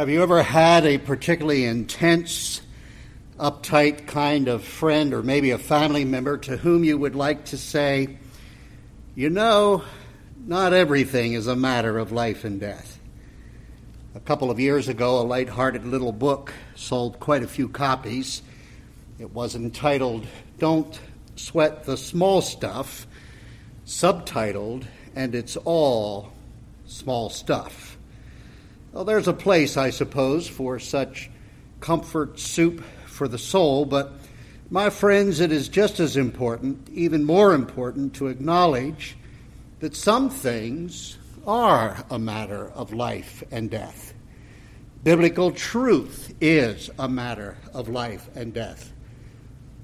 Have you ever had a particularly intense, uptight kind of friend or maybe a family member to whom you would like to say, you know, not everything is a matter of life and death? A couple of years ago, a light-hearted little book sold quite a few copies. It was entitled Don't Sweat the Small Stuff, subtitled, and it's all small stuff. Well, there's a place, I suppose, for such comfort soup for the soul, but my friends, it is just as important, even more important, to acknowledge that some things are a matter of life and death. Biblical truth is a matter of life and death.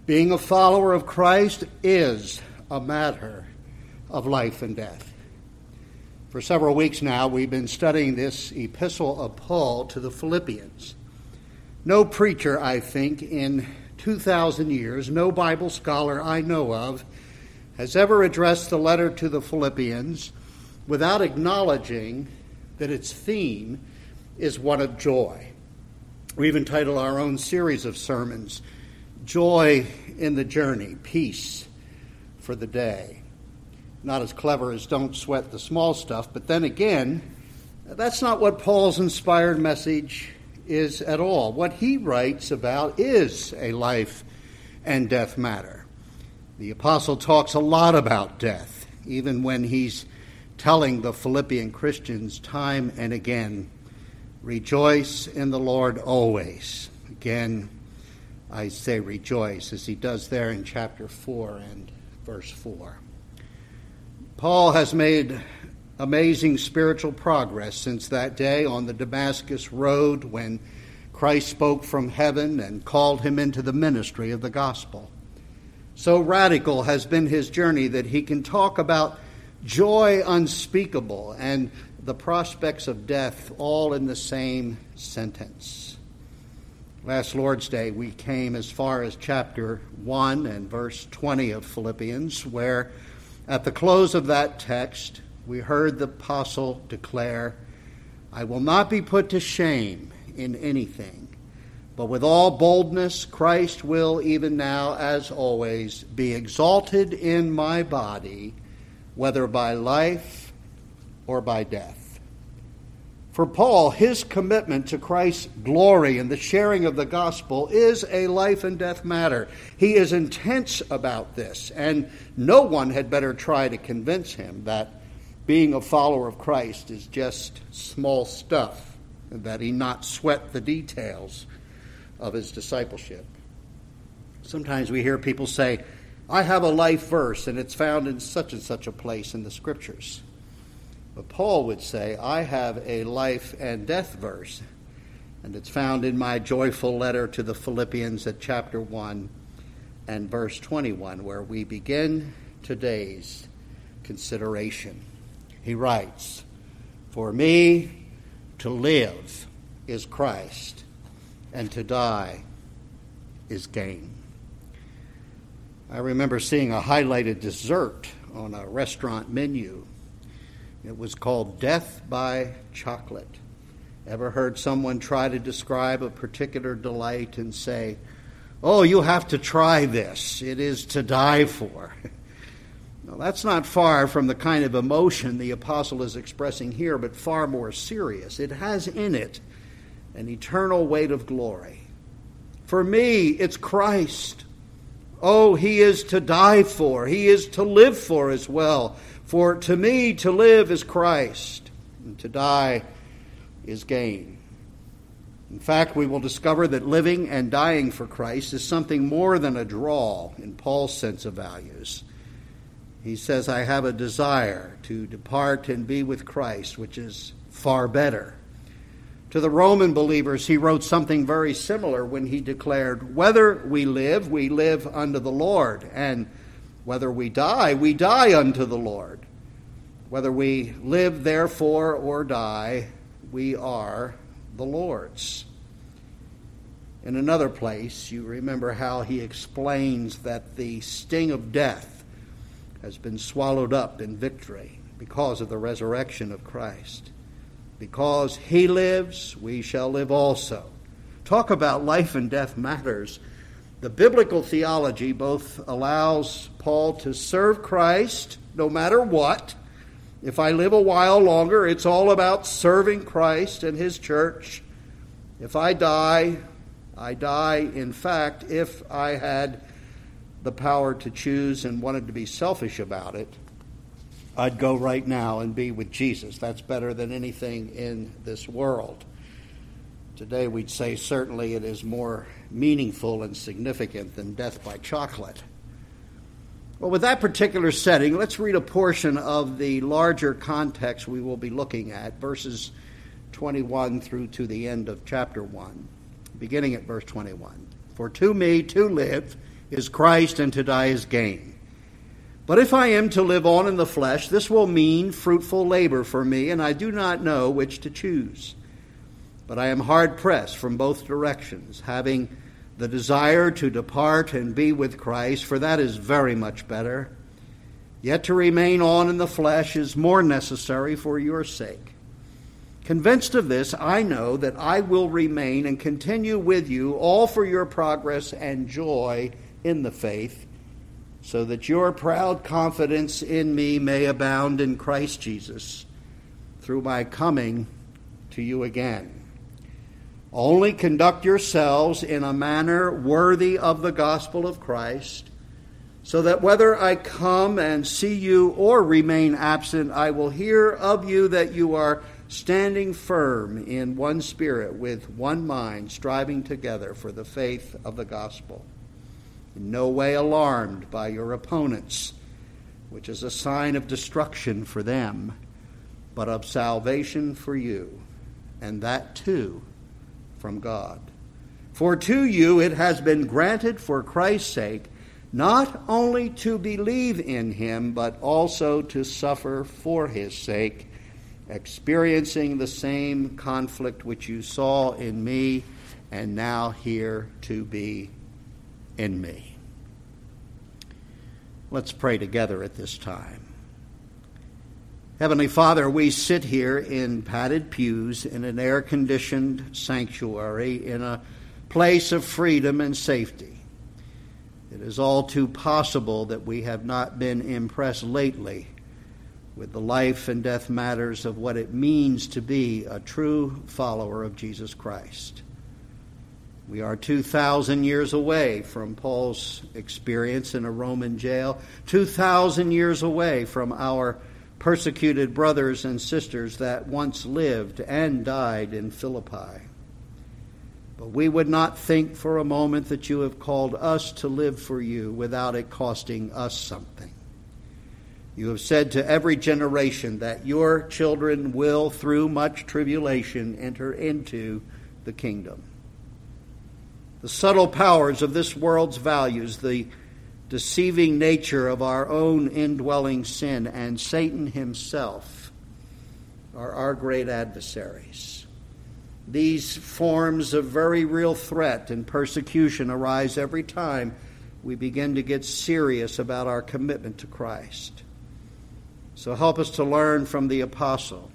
Being a follower of Christ is a matter of life and death. For several weeks now, we've been studying this epistle of Paul to the Philippians. No preacher, I think, in 2,000 years, no Bible scholar I know of, has ever addressed the letter to the Philippians without acknowledging that its theme is one of joy. We've entitled our own series of sermons, Joy in the Journey, Peace for the Day not as clever as don't sweat the small stuff. But then again, that's not what Paul's inspired message is at all. What he writes about is a life and death matter. The apostle talks a lot about death, even when he's telling the Philippian Christians time and again, rejoice in the Lord always. Again, I say rejoice, as he does there in chapter 4 and verse 4. Paul has made amazing spiritual progress since that day on the Damascus Road when Christ spoke from heaven and called him into the ministry of the gospel. So radical has been his journey that he can talk about joy unspeakable and the prospects of death all in the same sentence. Last Lord's Day, we came as far as chapter 1 and verse 20 of Philippians, where at the close of that text, we heard the apostle declare, I will not be put to shame in anything, but with all boldness, Christ will, even now, as always, be exalted in my body, whether by life or by death. For Paul, his commitment to Christ's glory and the sharing of the gospel is a life and death matter. He is intense about this, and no one had better try to convince him that being a follower of Christ is just small stuff, and that he not sweat the details of his discipleship. Sometimes we hear people say, I have a life verse, and it's found in such and such a place in the scriptures. But Paul would say, I have a life and death verse, and it's found in my joyful letter to the Philippians at chapter 1 and verse 21, where we begin today's consideration. He writes, For me to live is Christ, and to die is gain. I remember seeing a highlighted dessert on a restaurant menu it was called Death by Chocolate. Ever heard someone try to describe a particular delight and say, Oh, you have to try this. It is to die for. Now, that's not far from the kind of emotion the apostle is expressing here, but far more serious. It has in it an eternal weight of glory. For me, it's Christ. Oh, he is to die for, he is to live for as well. For to me, to live is Christ, and to die is gain. In fact, we will discover that living and dying for Christ is something more than a draw in Paul's sense of values. He says, I have a desire to depart and be with Christ, which is far better. To the Roman believers, he wrote something very similar when he declared, Whether we live, we live unto the Lord, and whether we die, we die unto the Lord. Whether we live, therefore, or die, we are the Lord's. In another place, you remember how he explains that the sting of death has been swallowed up in victory because of the resurrection of Christ. Because he lives, we shall live also. Talk about life and death matters. The biblical theology both allows Paul to serve Christ no matter what. If I live a while longer, it's all about serving Christ and his church. If I die, I die, in fact, if I had the power to choose and wanted to be selfish about it, I'd go right now and be with Jesus. That's better than anything in this world. Today, we'd say certainly it is more meaningful and significant than death by chocolate. Well, with that particular setting, let's read a portion of the larger context we will be looking at, verses 21 through to the end of chapter 1, beginning at verse 21. For to me to live is Christ, and to die is gain. But if I am to live on in the flesh, this will mean fruitful labor for me, and I do not know which to choose. But I am hard pressed from both directions, having the desire to depart and be with Christ, for that is very much better. Yet to remain on in the flesh is more necessary for your sake. Convinced of this, I know that I will remain and continue with you, all for your progress and joy in the faith, so that your proud confidence in me may abound in Christ Jesus through my coming to you again. Only conduct yourselves in a manner worthy of the gospel of Christ, so that whether I come and see you or remain absent, I will hear of you that you are standing firm in one spirit, with one mind, striving together for the faith of the gospel. In no way alarmed by your opponents, which is a sign of destruction for them, but of salvation for you, and that too from God. For to you it has been granted for Christ's sake not only to believe in him, but also to suffer for his sake experiencing the same conflict which you saw in me and now hear to be in me. Let's pray together at this time. Heavenly Father, we sit here in padded pews in an air conditioned sanctuary in a place of freedom and safety. It is all too possible that we have not been impressed lately with the life and death matters of what it means to be a true follower of Jesus Christ. We are 2,000 years away from Paul's experience in a Roman jail, 2,000 years away from our persecuted brothers and sisters that once lived and died in Philippi. But we would not think for a moment that you have called us to live for you without it costing us something. You have said to every generation that your children will, through much tribulation, enter into the kingdom. The subtle powers of this world's values, the deceiving nature of our own indwelling sin, and Satan himself are our great adversaries. These forms of very real threat and persecution arise every time we begin to get serious about our commitment to Christ. So help us to learn from the apostle.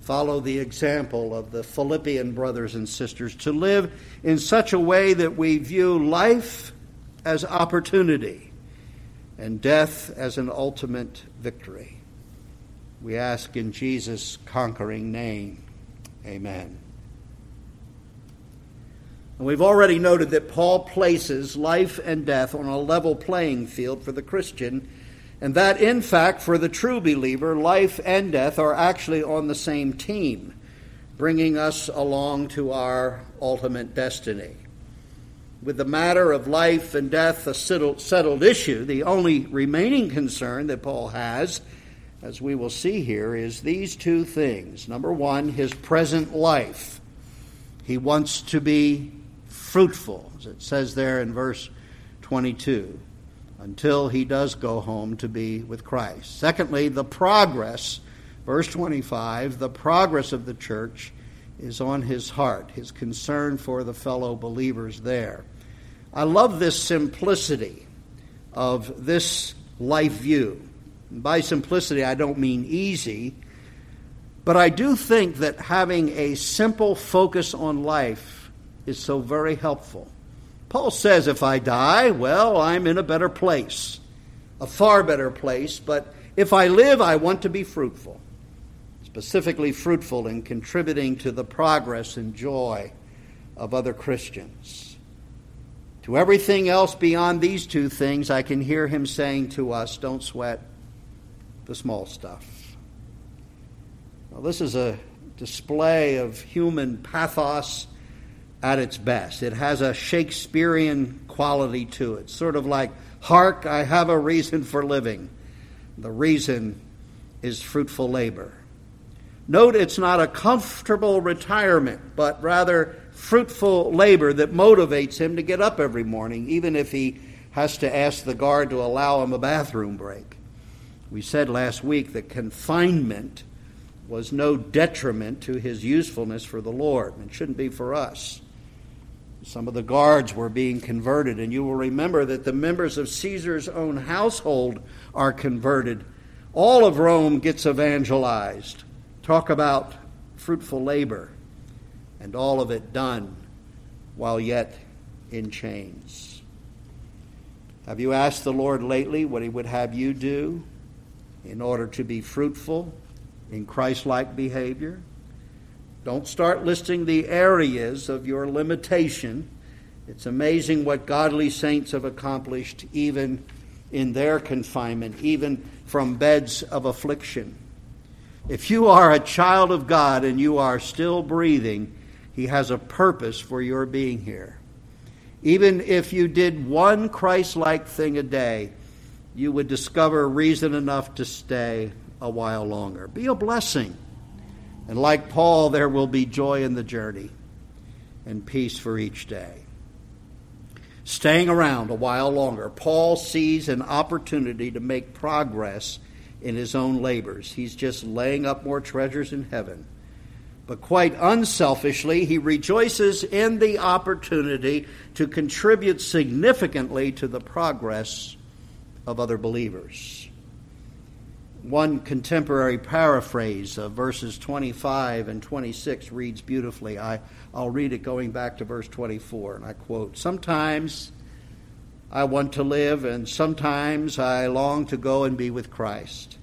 Follow the example of the Philippian brothers and sisters to live in such a way that we view life as opportunity and death as an ultimate victory. We ask in Jesus' conquering name. Amen. And we've already noted that Paul places life and death on a level playing field for the Christian and that, in fact, for the true believer, life and death are actually on the same team, bringing us along to our ultimate destiny. With the matter of life and death a settled issue, the only remaining concern that Paul has, as we will see here, is these two things. Number one, his present life. He wants to be fruitful, as it says there in verse 22 until he does go home to be with Christ. Secondly, the progress, verse 25, the progress of the church is on his heart, his concern for the fellow believers there. I love this simplicity of this life view. by simplicity, I don't mean easy, But I do think that having a simple focus on life is so very helpful. Paul says, if I die, well, I'm in a better place, a far better place, but if I live, I want to be fruitful, specifically fruitful in contributing to the progress and joy of other Christians. To everything else beyond these two things, I can hear him saying to us, don't sweat the small stuff. Well, this is a display of human pathos at its best. It has a Shakespearean quality to it, sort of like, Hark, I have a reason for living. The reason is fruitful labor. Note it's not a comfortable retirement, but rather fruitful labor that motivates him to get up every morning, even if he has to ask the guard to allow him a bathroom break. We said last week that confinement was no detriment to his usefulness for the Lord, and shouldn't be for us. Some of the guards were being converted, and you will remember that the members of Caesar's own household are converted. All of Rome gets evangelized. Talk about fruitful labor, and all of it done while yet in chains. Have you asked the Lord lately what He would have you do in order to be fruitful in Christ like behavior. Don't start listing the areas of your limitation. It's amazing what godly saints have accomplished even in their confinement, even from beds of affliction. If you are a child of God and you are still breathing, He has a purpose for your being here. Even if you did one Christ like thing a day, you would discover reason enough to stay a while longer. Be a blessing. And like Paul, there will be joy in the journey and peace for each day. Staying around a while longer, Paul sees an opportunity to make progress in his own labors. He's just laying up more treasures in heaven. But quite unselfishly, he rejoices in the opportunity to contribute significantly to the progress of other believers one contemporary paraphrase of verses 25 and 26 reads beautifully. I, I'll read it going back to verse 24, and I quote Sometimes I want to live, and sometimes I long to go and be with Christ.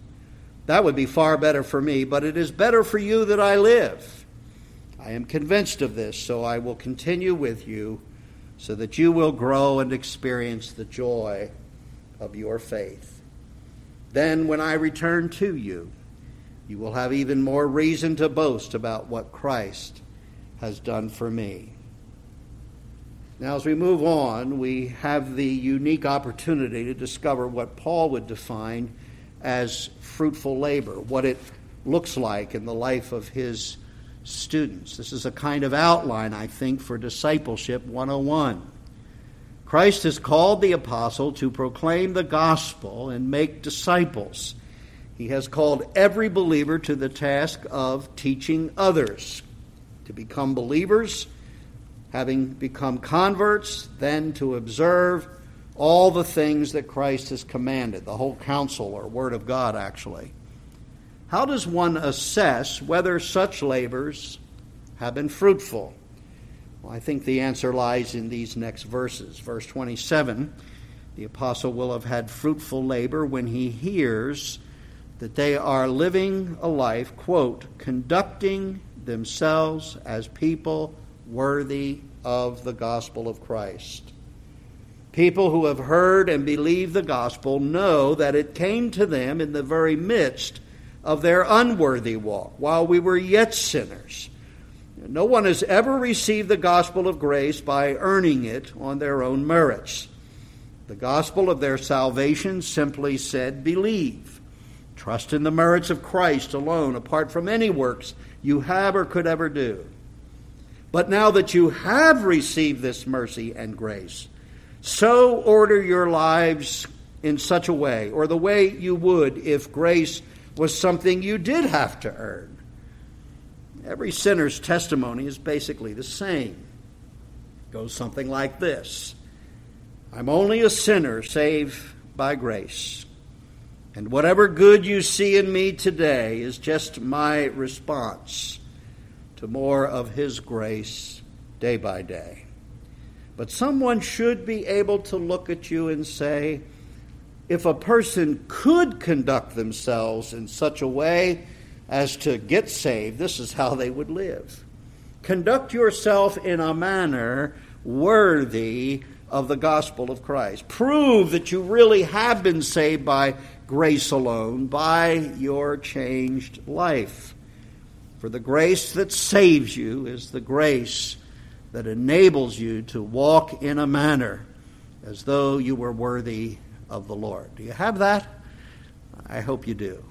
That would be far better for me, but it is better for you that I live. I am convinced of this, so I will continue with you so that you will grow and experience the joy of your faith. Then, when I return to you, you will have even more reason to boast about what Christ has done for me. Now, as we move on, we have the unique opportunity to discover what Paul would define as fruitful labor, what it looks like in the life of his students. This is a kind of outline, I think, for Discipleship 101. Christ has called the apostle to proclaim the gospel and make disciples. He has called every believer to the task of teaching others to become believers, having become converts, then to observe all the things that Christ has commanded, the whole counsel or word of God, actually. How does one assess whether such labors have been fruitful? Well, I think the answer lies in these next verses. Verse 27 the apostle will have had fruitful labor when he hears that they are living a life, quote, conducting themselves as people worthy of the gospel of Christ. People who have heard and believed the gospel know that it came to them in the very midst of their unworthy walk, while we were yet sinners. No one has ever received the gospel of grace by earning it on their own merits. The gospel of their salvation simply said, believe. Trust in the merits of Christ alone, apart from any works you have or could ever do. But now that you have received this mercy and grace, so order your lives in such a way, or the way you would if grace was something you did have to earn. Every sinner's testimony is basically the same. It goes something like this I'm only a sinner saved by grace. And whatever good you see in me today is just my response to more of His grace day by day. But someone should be able to look at you and say, if a person could conduct themselves in such a way as to get saved, this is how they would live. Conduct yourself in a manner worthy of the gospel of Christ. Prove that you really have been saved by grace alone, by your changed life. For the grace that saves you is the grace that enables you to walk in a manner as though you were worthy of the Lord. Do you have that? I hope you do.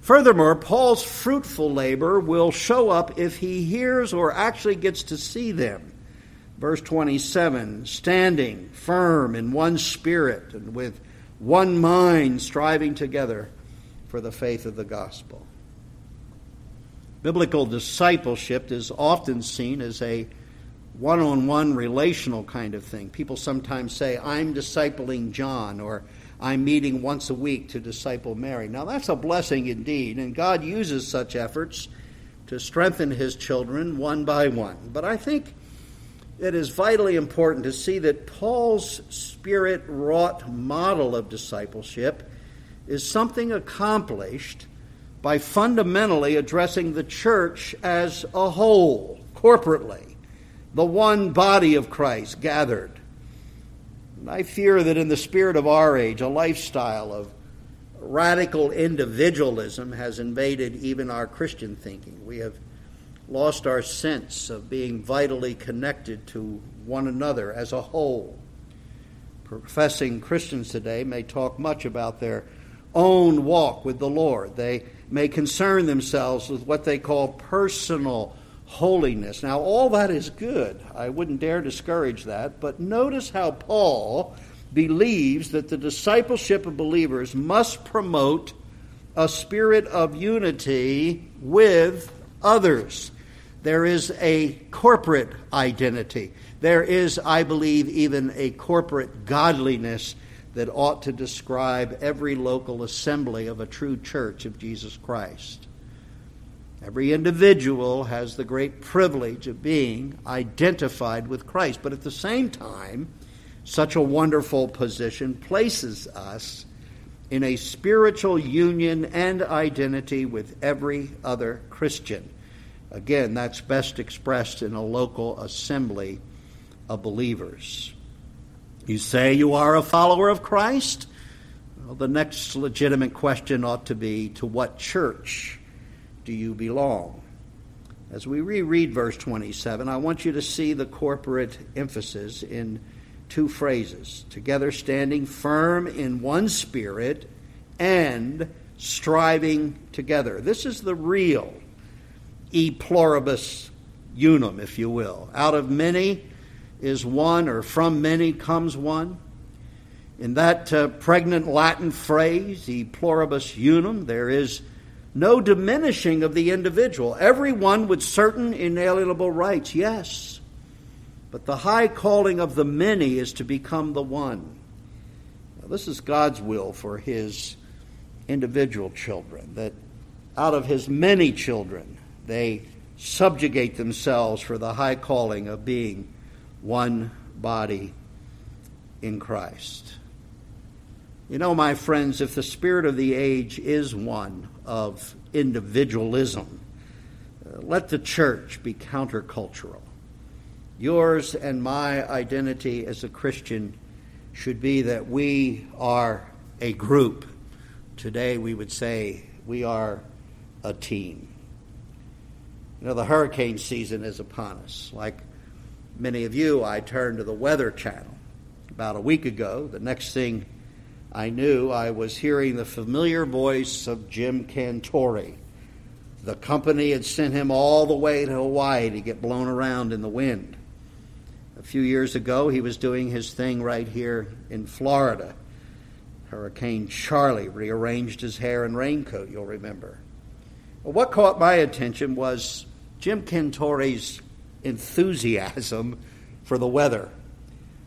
Furthermore, Paul's fruitful labor will show up if he hears or actually gets to see them. Verse 27 standing firm in one spirit and with one mind, striving together for the faith of the gospel. Biblical discipleship is often seen as a one on one relational kind of thing. People sometimes say, I'm discipling John, or I'm meeting once a week to disciple Mary. Now, that's a blessing indeed, and God uses such efforts to strengthen his children one by one. But I think it is vitally important to see that Paul's spirit wrought model of discipleship is something accomplished by fundamentally addressing the church as a whole, corporately the one body of Christ gathered. And I fear that in the spirit of our age, a lifestyle of radical individualism has invaded even our Christian thinking. We have lost our sense of being vitally connected to one another as a whole. Professing Christians today may talk much about their own walk with the Lord. They may concern themselves with what they call personal holiness. Now, all that is good. I wouldn't dare discourage that. But notice how Paul believes that the discipleship of believers must promote a spirit of unity with others. There is a corporate identity. There is, I believe, even a corporate godliness that ought to describe every local assembly of a true church of Jesus Christ. Every individual has the great privilege of being identified with Christ. But at the same time, such a wonderful position places us in a spiritual union and identity with every other Christian. Again, that's best expressed in a local assembly of believers. You say you are a follower of Christ? Well, the next legitimate question ought to be to what church do you belong? As we reread verse 27, I want you to see the corporate emphasis in two phrases together standing firm in one spirit and striving together. This is the real e pluribus unum, if you will. Out of many is one, or from many comes one. In that uh, pregnant Latin phrase, e pluribus unum, there is no diminishing of the individual. Everyone with certain inalienable rights, yes. But the high calling of the many is to become the one. Now, this is God's will for his individual children, that out of his many children, they subjugate themselves for the high calling of being one body in Christ. You know, my friends, if the spirit of the age is one of individualism. Uh, let the church be countercultural. Yours and my identity as a Christian should be that we are a group. Today we would say we are a team. You know, the hurricane season is upon us. Like many of you, I turned to the Weather Channel about a week ago. The next thing I knew I was hearing the familiar voice of Jim Cantore. The company had sent him all the way to Hawaii to get blown around in the wind. A few years ago, he was doing his thing right here in Florida. Hurricane Charley rearranged his hair and raincoat, you'll remember. What caught my attention was Jim Cantore's enthusiasm for the weather.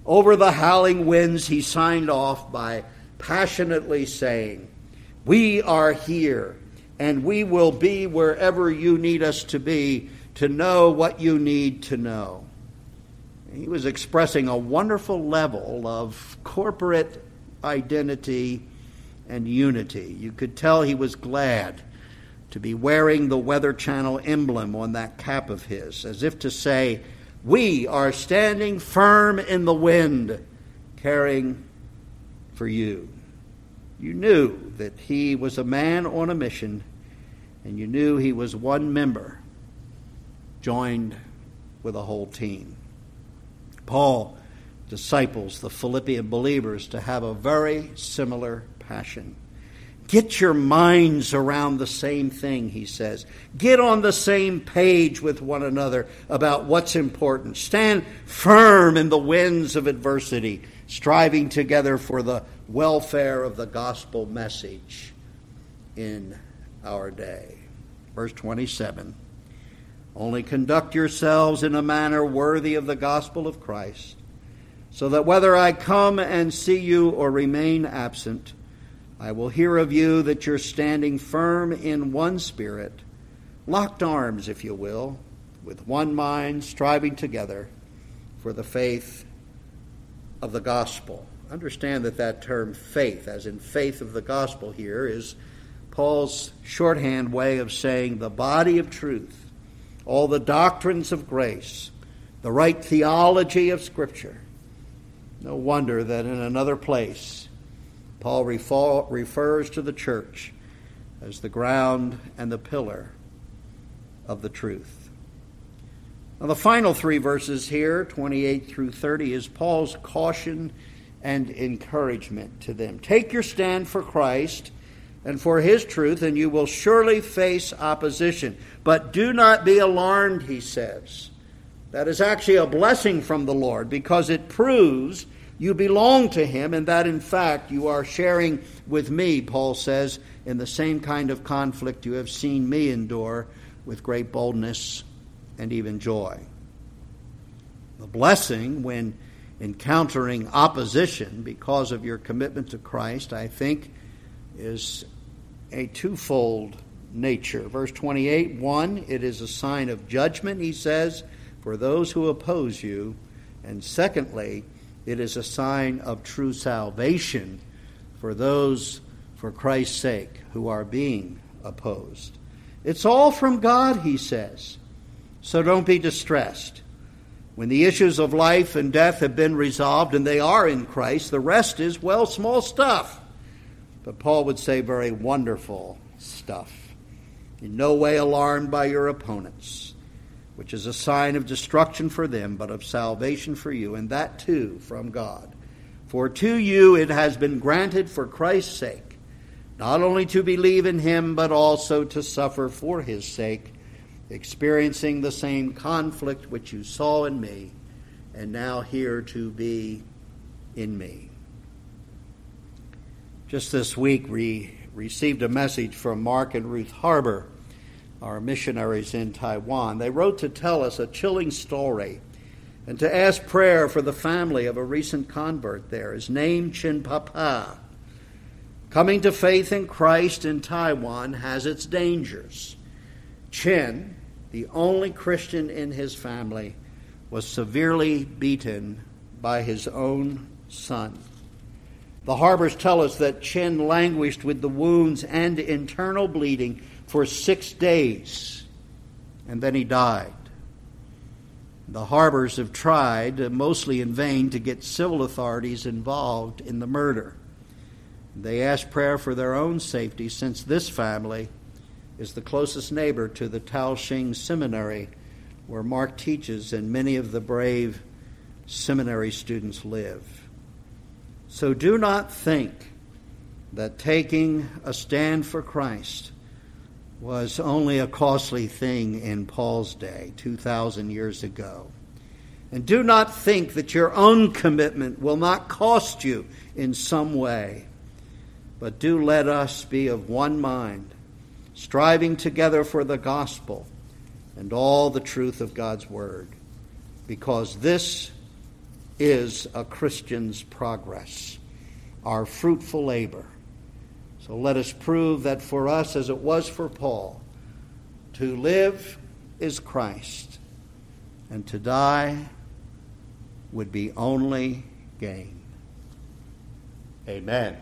Over the howling winds, he signed off by passionately saying, We are here, and we will be wherever you need us to be to know what you need to know. He was expressing a wonderful level of corporate identity and unity. You could tell he was glad to be wearing the Weather Channel emblem on that cap of his, as if to say, We are standing firm in the wind, caring for you. You knew that he was a man on a mission, and you knew he was one member joined with a whole team. Paul disciples the Philippian believers to have a very similar passion. Get your minds around the same thing, he says. Get on the same page with one another about what's important. Stand firm in the winds of adversity, striving together for the welfare of the gospel message in our day. Verse 27 Only conduct yourselves in a manner worthy of the gospel of Christ, so that whether I come and see you or remain absent, I will hear of you that you're standing firm in one spirit, locked arms, if you will, with one mind, striving together for the faith of the gospel. Understand that that term faith, as in faith of the gospel here, is Paul's shorthand way of saying the body of truth, all the doctrines of grace, the right theology of Scripture. No wonder that in another place, Paul refers to the church as the ground and the pillar of the truth. Now, the final three verses here, 28 through 30, is Paul's caution and encouragement to them. Take your stand for Christ and for his truth, and you will surely face opposition. But do not be alarmed, he says. That is actually a blessing from the Lord because it proves you belong to Him, and that in fact you are sharing with me, Paul says, in the same kind of conflict you have seen me endure with great boldness and even joy. The blessing when encountering opposition because of your commitment to Christ, I think, is a twofold nature. Verse 28 1, it is a sign of judgment, he says, for those who oppose you. And secondly, it is a sign of true salvation for those, for Christ's sake, who are being opposed. It's all from God, he says. So don't be distressed. When the issues of life and death have been resolved, and they are in Christ, the rest is, well, small stuff. But Paul would say very wonderful stuff. In no way alarmed by your opponents which is a sign of destruction for them, but of salvation for you, and that too from God. For to you it has been granted for Christ's sake, not only to believe in him, but also to suffer for his sake, experiencing the same conflict which you saw in me, and now hear to be in me. Just this week, we received a message from Mark and Ruth Harbor our missionaries in Taiwan. They wrote to tell us a chilling story and to ask prayer for the family of a recent convert there. His name, Chin Papa. Coming to faith in Christ in Taiwan has its dangers. Chin, the only Christian in his family, was severely beaten by his own son. The Harbors tell us that Chin languished with the wounds and internal bleeding for six days, and then he died. The Harbors have tried, uh, mostly in vain, to get civil authorities involved in the murder. They ask prayer for their own safety since this family is the closest neighbor to the Taoxing Seminary where Mark teaches and many of the brave seminary students live. So do not think that taking a stand for Christ was only a costly thing in Paul's day, 2,000 years ago. And do not think that your own commitment will not cost you in some way. But do let us be of one mind, striving together for the gospel and all the truth of God's word, because this is a Christian's progress. our fruitful labor. So let us prove that for us, as it was for Paul, to live is Christ, and to die would be only gain. Amen.